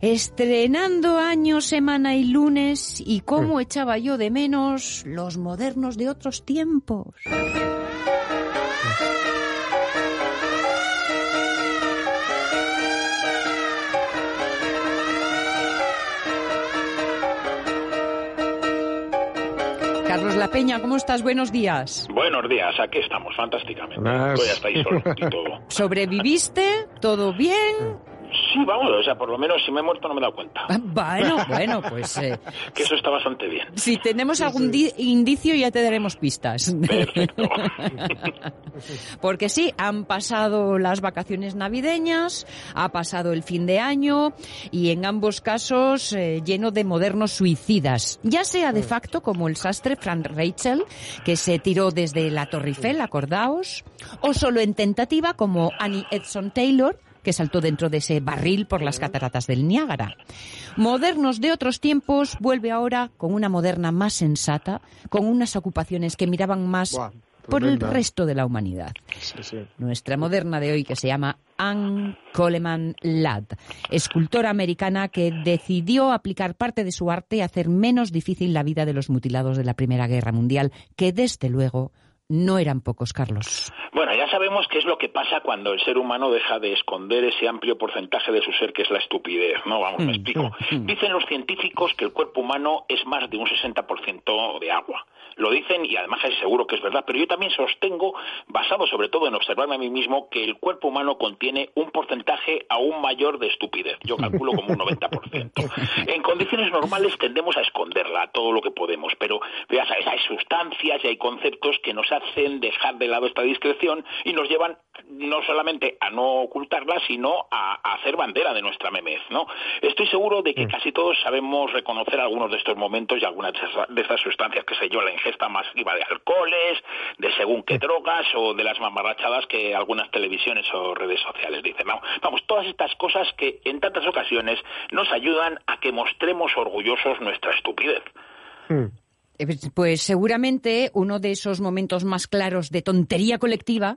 Estrenando año, semana y lunes, y cómo echaba yo de menos los modernos de otros tiempos. Carlos La Peña, ¿cómo estás? Buenos días. Buenos días, aquí estamos, fantásticamente. Todavía estáis solos y todo. ¿Sobreviviste? ¿Todo bien? Sí, vamos, o sea, por lo menos si me he muerto no me he dado cuenta. Ah, Bueno, bueno, pues eh, Que eso está bastante bien. si tenemos algún di- indicio ya te daremos pistas. Perfecto. Porque sí, han pasado las vacaciones navideñas, ha pasado el fin de año y en ambos casos eh, lleno de modernos suicidas. Ya sea de facto como el sastre Frank Rachel, que se tiró desde la Torre Eiffel, acordaos, o solo en tentativa como Annie Edson Taylor, que saltó dentro de ese barril por las cataratas del Niágara. Modernos de otros tiempos vuelve ahora con una moderna más sensata, con unas ocupaciones que miraban más Buah, por el resto de la humanidad. Sí, sí. Nuestra moderna de hoy que se llama Anne Coleman Ladd, escultora americana que decidió aplicar parte de su arte a hacer menos difícil la vida de los mutilados de la Primera Guerra Mundial, que desde luego no eran pocos, Carlos. Bueno, ya sabemos qué es lo que pasa cuando el ser humano deja de esconder ese amplio porcentaje de su ser que es la estupidez, ¿no? Vamos, me explico. Dicen los científicos que el cuerpo humano es más de un 60% de agua. Lo dicen y además es seguro que es verdad, pero yo también sostengo, basado sobre todo en observarme a mí mismo, que el cuerpo humano contiene un porcentaje aún mayor de estupidez. Yo calculo como un 90%. En condiciones normales tendemos a esconderla todo lo que podemos, pero ya sabes, hay sustancias y hay conceptos que nos hacen dejar de lado esta discreción y nos llevan no solamente a no ocultarla, sino a, a hacer bandera de nuestra memez, ¿no? Estoy seguro de que casi todos sabemos reconocer algunos de estos momentos y algunas de estas sustancias, que sé yo, la ingesta masiva de alcoholes, de según qué drogas o de las mamarrachadas que algunas televisiones o redes sociales dicen. Vamos, vamos, todas estas cosas que en tantas ocasiones nos ayudan a que mostremos orgullosos nuestra estupidez. Eh, pues- Pues seguramente uno de esos momentos más claros de tontería colectiva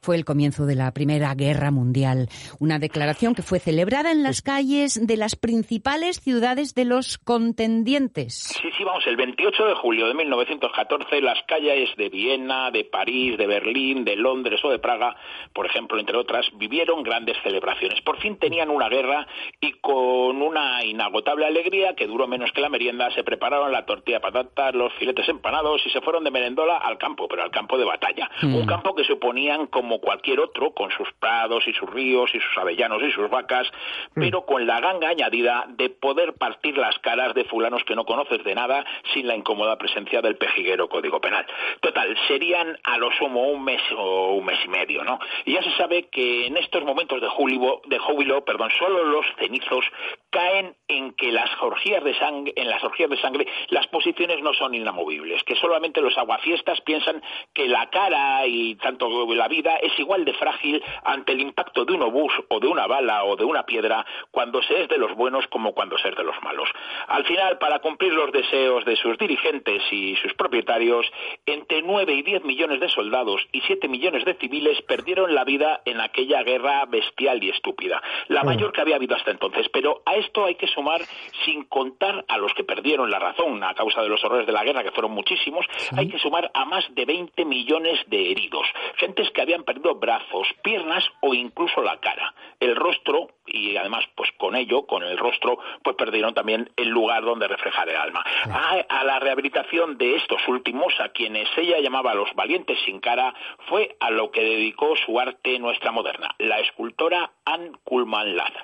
fue el comienzo de la Primera Guerra Mundial, una declaración que fue celebrada en las calles de las principales ciudades de los contendientes. Sí, sí, vamos, el 28 de julio de 1914 las calles de Viena, de París, de Berlín, de Londres o de Praga, por ejemplo, entre otras, vivieron grandes celebraciones. Por fin tenían una guerra y con una inagotable alegría que duró menos que la merienda, se prepararon la tortilla de patatas, los filetes empanados y se fueron de merendola al campo, pero al campo de batalla. Un campo que se oponían como cualquier otro, con sus prados y sus ríos y sus avellanos y sus vacas, pero con la ganga añadida de poder partir las caras de fulanos que no conoces de nada sin la incómoda presencia del pejiguero Código Penal. Total, serían a lo sumo un mes o un mes y medio, ¿no? Y ya se sabe que en estos momentos de júbilo, de júbilo, perdón, solo los cenizos caen en que las orgías de sangre, en las orgías de sangre, las posiciones no son inamovibles, que solamente los aguafiestas piensan que la cara y tanto la vida es igual de frágil ante el impacto de un obús o de una bala o de una piedra cuando se es de los buenos como cuando se es de los malos. Al final, para cumplir los deseos de sus dirigentes y sus propietarios, entre 9 y 10 millones de soldados y 7 millones de civiles perdieron la vida en aquella guerra bestial y estúpida, la mayor que había habido hasta entonces. Pero a esto hay que sumar, sin contar a los que perdieron la razón a causa de los horrores de la guerra, que fueron muchísimos, hay que sumar a más de 20 millones de heridos, gentes que habían perdido brazos, piernas o incluso la cara, el rostro y además pues con ello, con el rostro, pues perdieron también el lugar donde reflejar el alma. A, a la rehabilitación de estos últimos, a quienes ella llamaba los valientes sin cara, fue a lo que dedicó su arte nuestra moderna, la escultora Anne Kuhlman Ladd.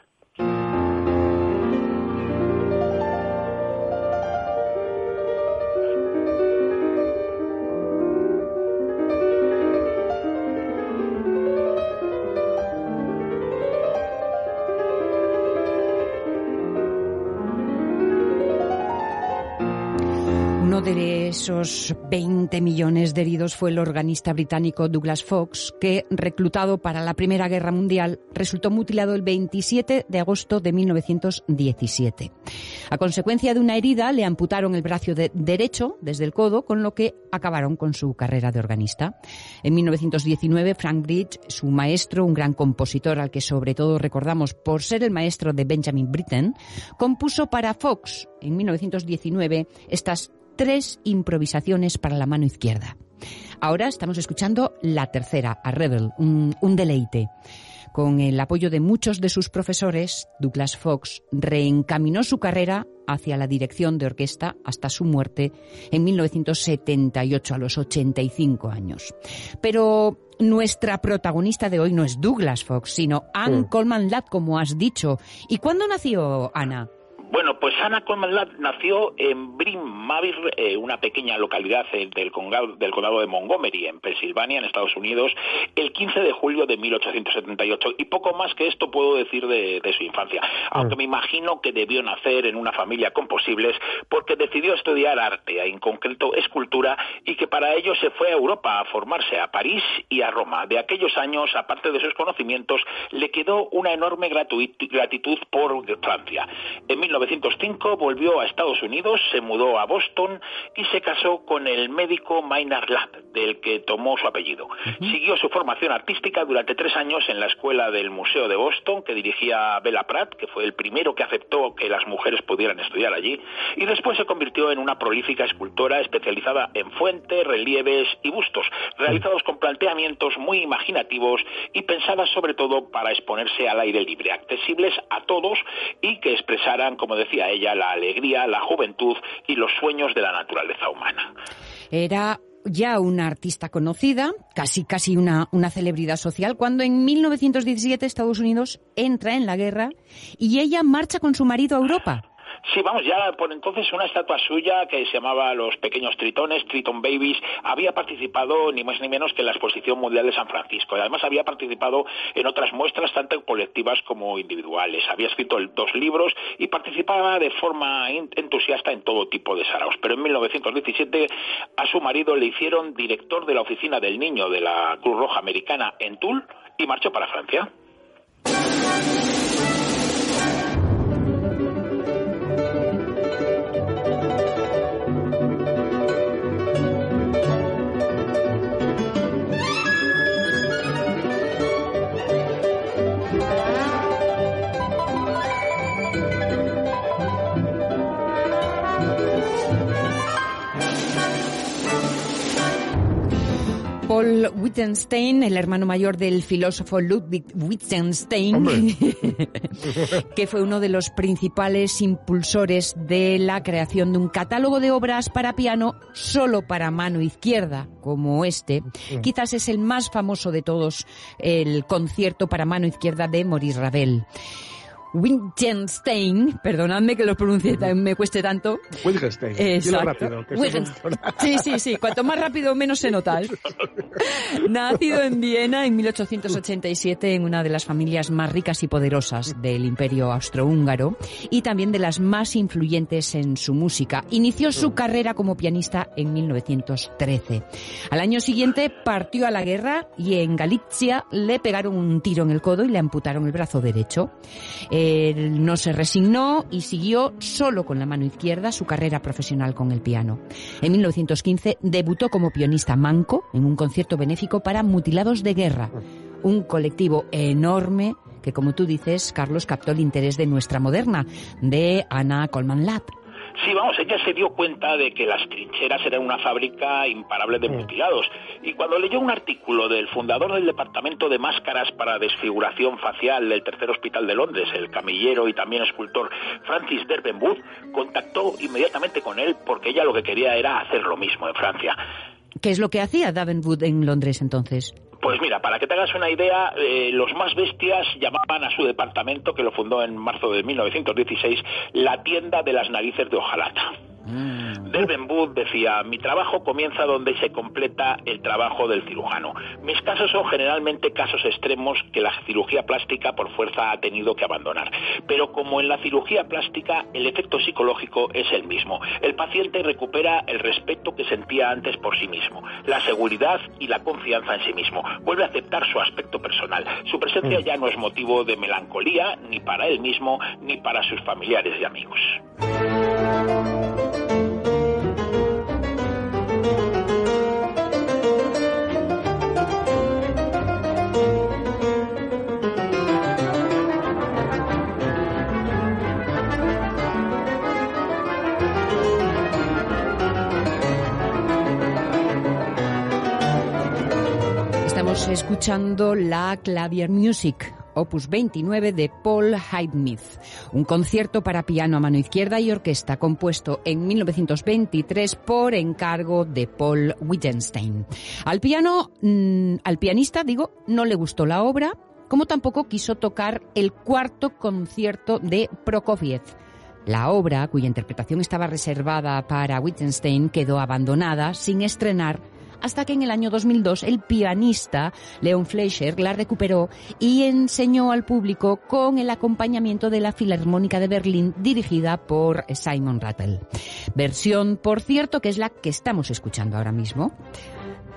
De esos 20 millones de heridos fue el organista británico Douglas Fox, que, reclutado para la Primera Guerra Mundial, resultó mutilado el 27 de agosto de 1917. A consecuencia de una herida, le amputaron el brazo derecho desde el codo, con lo que acabaron con su carrera de organista. En 1919, Frank Bridge, su maestro, un gran compositor al que sobre todo recordamos por ser el maestro de Benjamin Britten, compuso para Fox en 1919 estas tres improvisaciones para la mano izquierda. Ahora estamos escuchando la tercera, a Rebel, un, un deleite. Con el apoyo de muchos de sus profesores, Douglas Fox reencaminó su carrera hacia la dirección de orquesta hasta su muerte en 1978 a los 85 años. Pero nuestra protagonista de hoy no es Douglas Fox, sino Anne Coleman Ladd, como has dicho. ¿Y cuándo nació Ana? Bueno, pues Anna Coleman nació en Bryn Mawr, eh, una pequeña localidad eh, del condado, del condado de Montgomery, en Pensilvania, en Estados Unidos, el 15 de julio de 1878. Y poco más que esto puedo decir de, su infancia, aunque mm. me imagino que debió nacer en una familia con posibles, porque decidió estudiar arte, en concreto escultura, y que para ello se fue a Europa a formarse a París y a Roma. De aquellos años, aparte de sus conocimientos, le quedó una enorme gratitud por Francia. En 1905 volvió a Estados Unidos, se mudó a Boston y se casó con el médico Maynard Ladd, del que tomó su apellido. Siguió su formación artística durante tres años en la escuela del Museo de Boston, que dirigía Bella Pratt, que fue el primero que aceptó que las mujeres pudieran estudiar allí, y después se convirtió en una prolífica escultora especializada en fuentes, relieves y bustos, realizados con planteamientos muy imaginativos y pensadas sobre todo para exponerse al aire libre, accesibles a todos y que expresaran como decía ella, la alegría, la juventud y los sueños de la naturaleza humana. Era ya una artista conocida, casi casi una, una celebridad social, cuando en 1917 Estados Unidos entra en la guerra y ella marcha con su marido a Europa. Sí, vamos, ya por entonces una estatua suya que se llamaba Los Pequeños Tritones, Triton Babies, había participado ni más ni menos que en la Exposición Mundial de San Francisco. Y además había participado en otras muestras, tanto colectivas como individuales. Había escrito dos libros y participaba de forma entusiasta en todo tipo de saraos. Pero en 1917 a su marido le hicieron director de la oficina del niño de la Cruz Roja Americana en Toul y marchó para Francia. Paul Wittgenstein, el hermano mayor del filósofo Ludwig Wittgenstein, que fue uno de los principales impulsores de la creación de un catálogo de obras para piano solo para mano izquierda, como este. Mm. Quizás es el más famoso de todos, el concierto para mano izquierda de Maurice Ravel. Wittgenstein, perdonadme que lo pronuncie, me cueste tanto. Wittgenstein. Exacto. Sí, sí, sí. Cuanto más rápido, menos se nota. ¿eh? Nacido en Viena en 1887 en una de las familias más ricas y poderosas del Imperio Austrohúngaro y también de las más influyentes en su música. Inició su carrera como pianista en 1913. Al año siguiente partió a la guerra y en Galicia le pegaron un tiro en el codo y le amputaron el brazo derecho. No se resignó y siguió solo con la mano izquierda su carrera profesional con el piano. En 1915 debutó como pianista manco en un concierto benéfico para mutilados de guerra, un colectivo enorme que, como tú dices, Carlos captó el interés de nuestra moderna, de Ana Colman Ladd. Sí, vamos, ella se dio cuenta de que las trincheras eran una fábrica imparable de mutilados. Y cuando leyó un artículo del fundador del Departamento de Máscaras para Desfiguración Facial del Tercer Hospital de Londres, el camillero y también escultor Francis Derbenwood, contactó inmediatamente con él porque ella lo que quería era hacer lo mismo en Francia. ¿Qué es lo que hacía Davenwood en Londres entonces? Para que te hagas una idea, eh, los más bestias llamaban a su departamento, que lo fundó en marzo de 1916, la tienda de las narices de hojalata. Mm. Delben Booth decía, mi trabajo comienza donde se completa el trabajo del cirujano. Mis casos son generalmente casos extremos que la cirugía plástica por fuerza ha tenido que abandonar. Pero como en la cirugía plástica, el efecto psicológico es el mismo. El paciente recupera el respeto que sentía antes por sí mismo, la seguridad y la confianza en sí mismo. Vuelve a aceptar su aspecto personal. Su presencia mm. ya no es motivo de melancolía ni para él mismo ni para sus familiares y amigos. Escuchando la Clavier Music, opus 29 de Paul Highsmith, un concierto para piano a mano izquierda y orquesta compuesto en 1923 por encargo de Paul Wittgenstein. Al piano, mm, al pianista, digo, no le gustó la obra, como tampoco quiso tocar el cuarto concierto de Prokofiev. La obra, cuya interpretación estaba reservada para Wittgenstein, quedó abandonada sin estrenar hasta que en el año 2002 el pianista Leon Fleischer la recuperó y enseñó al público con el acompañamiento de la Filarmónica de Berlín dirigida por Simon Rattle. Versión, por cierto, que es la que estamos escuchando ahora mismo.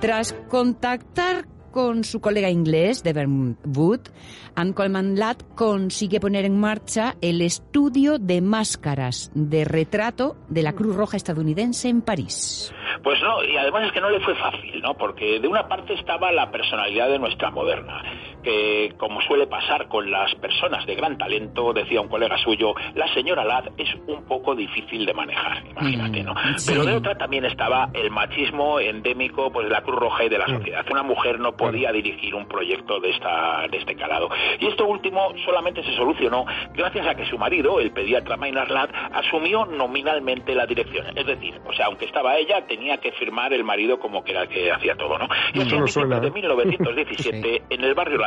Tras contactar con su colega inglés, Devon Wood, Anne Coleman Ladd consigue poner en marcha el estudio de máscaras de retrato de la Cruz Roja estadounidense en París. Pues no, y además es que no le fue fácil, ¿no? Porque de una parte estaba la personalidad de nuestra moderna, que como suele pasar con las personas de gran talento, decía un colega suyo, la señora Ladd es un poco difícil de manejar, imagínate, ¿no? Mm, Pero de otra también estaba el machismo endémico pues de la Cruz Roja y de la mm. sociedad. Una mujer no podía dirigir un proyecto de esta de este calado. Y esto último solamente se solucionó gracias a que su marido, el pediatra Maynard Ladd, asumió nominalmente la dirección. Es decir, o sea, aunque estaba ella, tenía que firmar el marido como que era el que hacía todo, ¿no? Y así en de 1917, en el barrio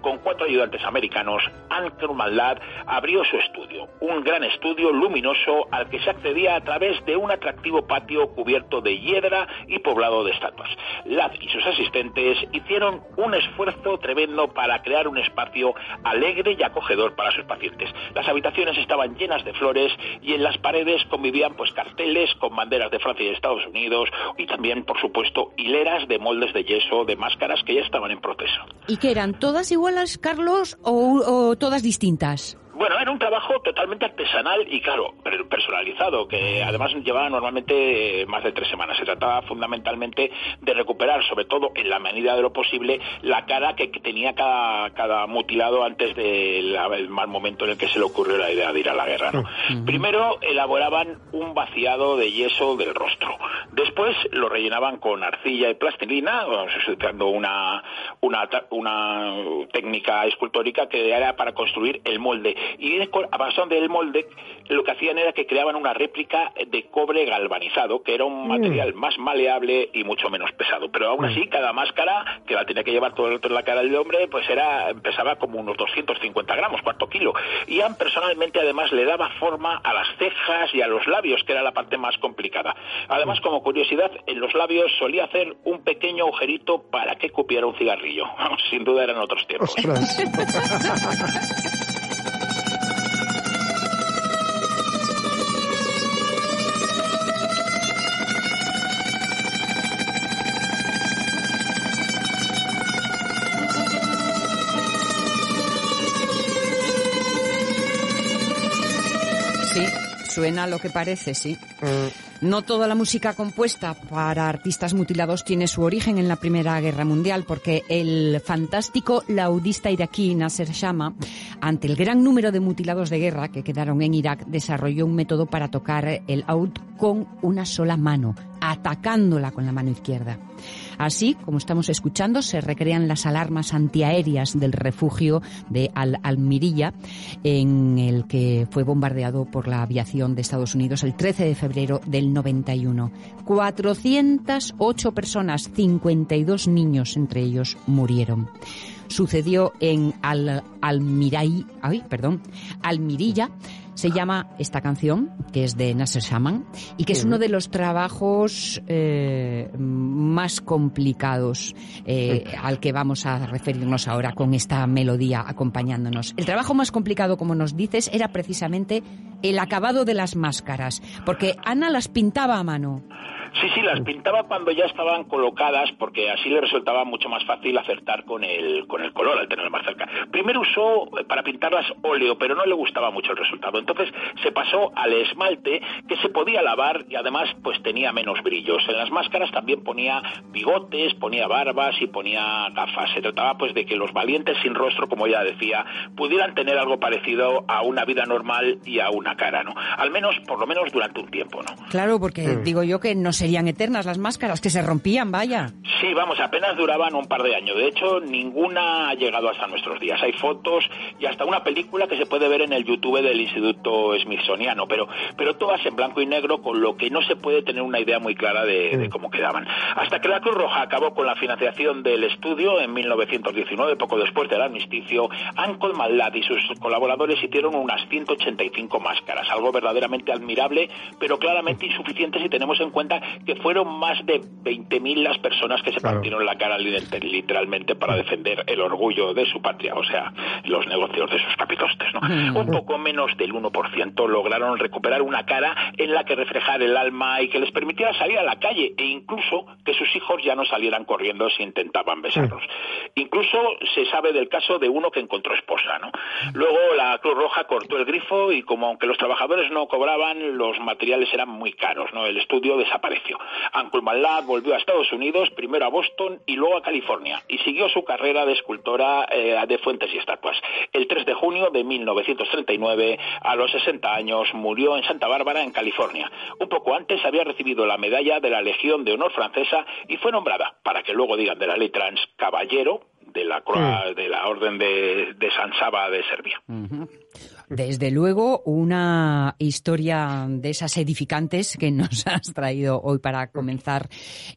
con cuatro ayudantes americanos, Ankerman Ladd abrió su estudio, un gran estudio luminoso al que se accedía a través de un atractivo patio cubierto de hiedra y poblado de estatuas. Ladd y sus asistentes hicieron un esfuerzo tremendo para crear un espacio alegre y acogedor para sus pacientes. Las habitaciones estaban llenas de flores y en las paredes convivían pues carteles con banderas de Francia y Estados Unidos y también, por supuesto, hileras de moldes de yeso, de máscaras que ya estaban en proceso. ¿Y que eran todas iguales, Carlos, o todas distintas? Bueno, era un trabajo totalmente artesanal y, claro, personalizado, que además llevaba normalmente más de tres semanas. Se trataba fundamentalmente de recuperar, sobre todo en la medida de lo posible, la cara que tenía cada, mutilado antes del mal momento en el que se le ocurrió la idea de ir a la guerra. ¿no? Primero elaboraban un vaciado de yeso del rostro. Después lo rellenaban con arcilla y plastilina, usando una, una, una técnica escultórica que era para construir el molde y a base del molde lo que hacían era que creaban una réplica de cobre galvanizado, que era un mm. material más maleable y mucho menos pesado. Pero aún así, mm. cada máscara, que la tenía que llevar todo el otro en la cara del hombre, pues era pesaba como unos 250 gramos, cuarto kilo. Y Anne personalmente además le daba forma a las cejas y a los labios, que era la parte más complicada. Además, como curiosidad, en los labios solía hacer un pequeño agujerito para que cupiera un cigarrillo. Sin duda eran otros tiempos. Suena lo que parece, sí. Mm. No toda la música compuesta para artistas mutilados tiene su origen en la Primera Guerra Mundial, porque el fantástico laudista iraquí Nasser Shama, ante el gran número de mutilados de guerra que quedaron en Irak, desarrolló un método para tocar el oud con una sola mano, atacándola con la mano izquierda. Así, como estamos escuchando, se recrean las alarmas antiaéreas del refugio de Al-Almirilla, en el que fue bombardeado por la aviación de Estados Unidos el 13 de febrero del 91. 408 personas, 52 niños entre ellos, murieron sucedió en Al Almiray, ay, perdón, Almirilla, se llama esta canción, que es de Nasser Shaman, y que es uno de los trabajos eh, más complicados eh, al que vamos a referirnos ahora con esta melodía acompañándonos. El trabajo más complicado, como nos dices, era precisamente el acabado de las máscaras, porque Ana las pintaba a mano. Sí, sí, las pintaba cuando ya estaban colocadas porque así le resultaba mucho más fácil acertar con el, con el color al tenerlo más cerca. Primero usó eh, para pintarlas óleo, pero no le gustaba mucho el resultado. Entonces se pasó al esmalte que se podía lavar y además pues tenía menos brillos. En las máscaras también ponía bigotes, ponía barbas y ponía gafas. Se trataba pues de que los valientes sin rostro, como ya decía, pudieran tener algo parecido a una vida normal y a una cara, ¿no? Al menos, por lo menos durante un tiempo, ¿no? Claro, porque digo yo que no serían eternas las máscaras, que se rompían, vaya. Sí, vamos, apenas duraban un par de años. De hecho, ninguna ha llegado hasta nuestros días. Hay fotos y hasta una película que se puede ver en el YouTube del Instituto Smithsoniano, pero, pero todas en blanco y negro, con lo que no se puede tener una idea muy clara de, cómo quedaban. Hasta que la Cruz Roja acabó con la financiación del estudio en 1919, poco después del armisticio, Ancol Malad y sus colaboradores hicieron unas 185 máscaras, algo verdaderamente admirable, pero claramente insuficiente si tenemos en cuenta que fueron más de 20.000 las personas que se partieron la cara literalmente para defender el orgullo de su patria, o sea, los negocios de sus capitostes. ¿no? Un poco menos del 1% lograron recuperar una cara en la que reflejar el alma y que les permitiera salir a la calle e incluso que sus hijos ya no salieran corriendo si intentaban besarlos. Incluso se sabe del caso de uno que encontró esposa. ¿no? Luego la Cruz Roja cortó el grifo y como aunque los trabajadores no cobraban, los materiales eran muy caros, ¿no? el estudio desapareció. Uncle Malad volvió a Estados Unidos, primero a Boston y luego a California, y siguió su carrera de escultora eh, de fuentes y estatuas. El 3 de junio de 1939, a los 60 años, murió en Santa Bárbara, en California. Un poco antes había recibido la medalla de la Legión de Honor francesa y fue nombrada, para que luego digan de la ley trans, caballero de la, de la Orden de, San Saba de Serbia. Desde luego, una historia de esas edificantes que nos has traído hoy para comenzar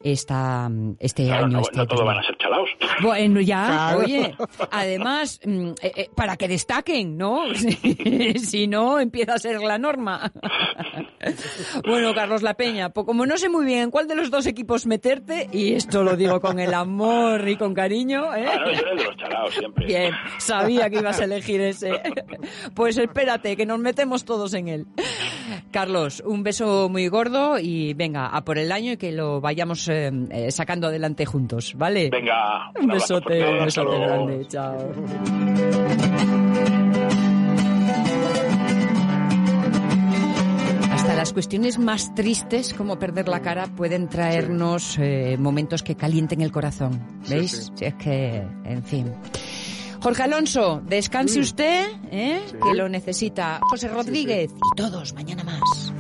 esta, este año. No, este no todos van a ser chalaos. Bueno, ya, oye, además, mm, eh, eh, para que destaquen, ¿no? si no, empieza a ser la norma. bueno, Carlos La Peña, pues como no sé muy bien en cuál de los dos equipos meterte, y esto lo digo con el amor y con cariño, ¿eh? Yo de los chalaos siempre. Bien, sabía que ibas a elegir ese. Pues espérate, que nos metemos todos en él. Carlos, un beso muy gordo y venga, a por el año y que lo vayamos eh, eh, sacando adelante juntos, ¿vale? Venga, un, besote, un besote grande, chao. Las cuestiones más tristes, como perder la cara, pueden traernos eh, momentos que calienten el corazón. ¿Veis? Si es que, en fin. Jorge Alonso, descanse usted, ¿eh? que lo necesita. José Rodríguez y todos, mañana más.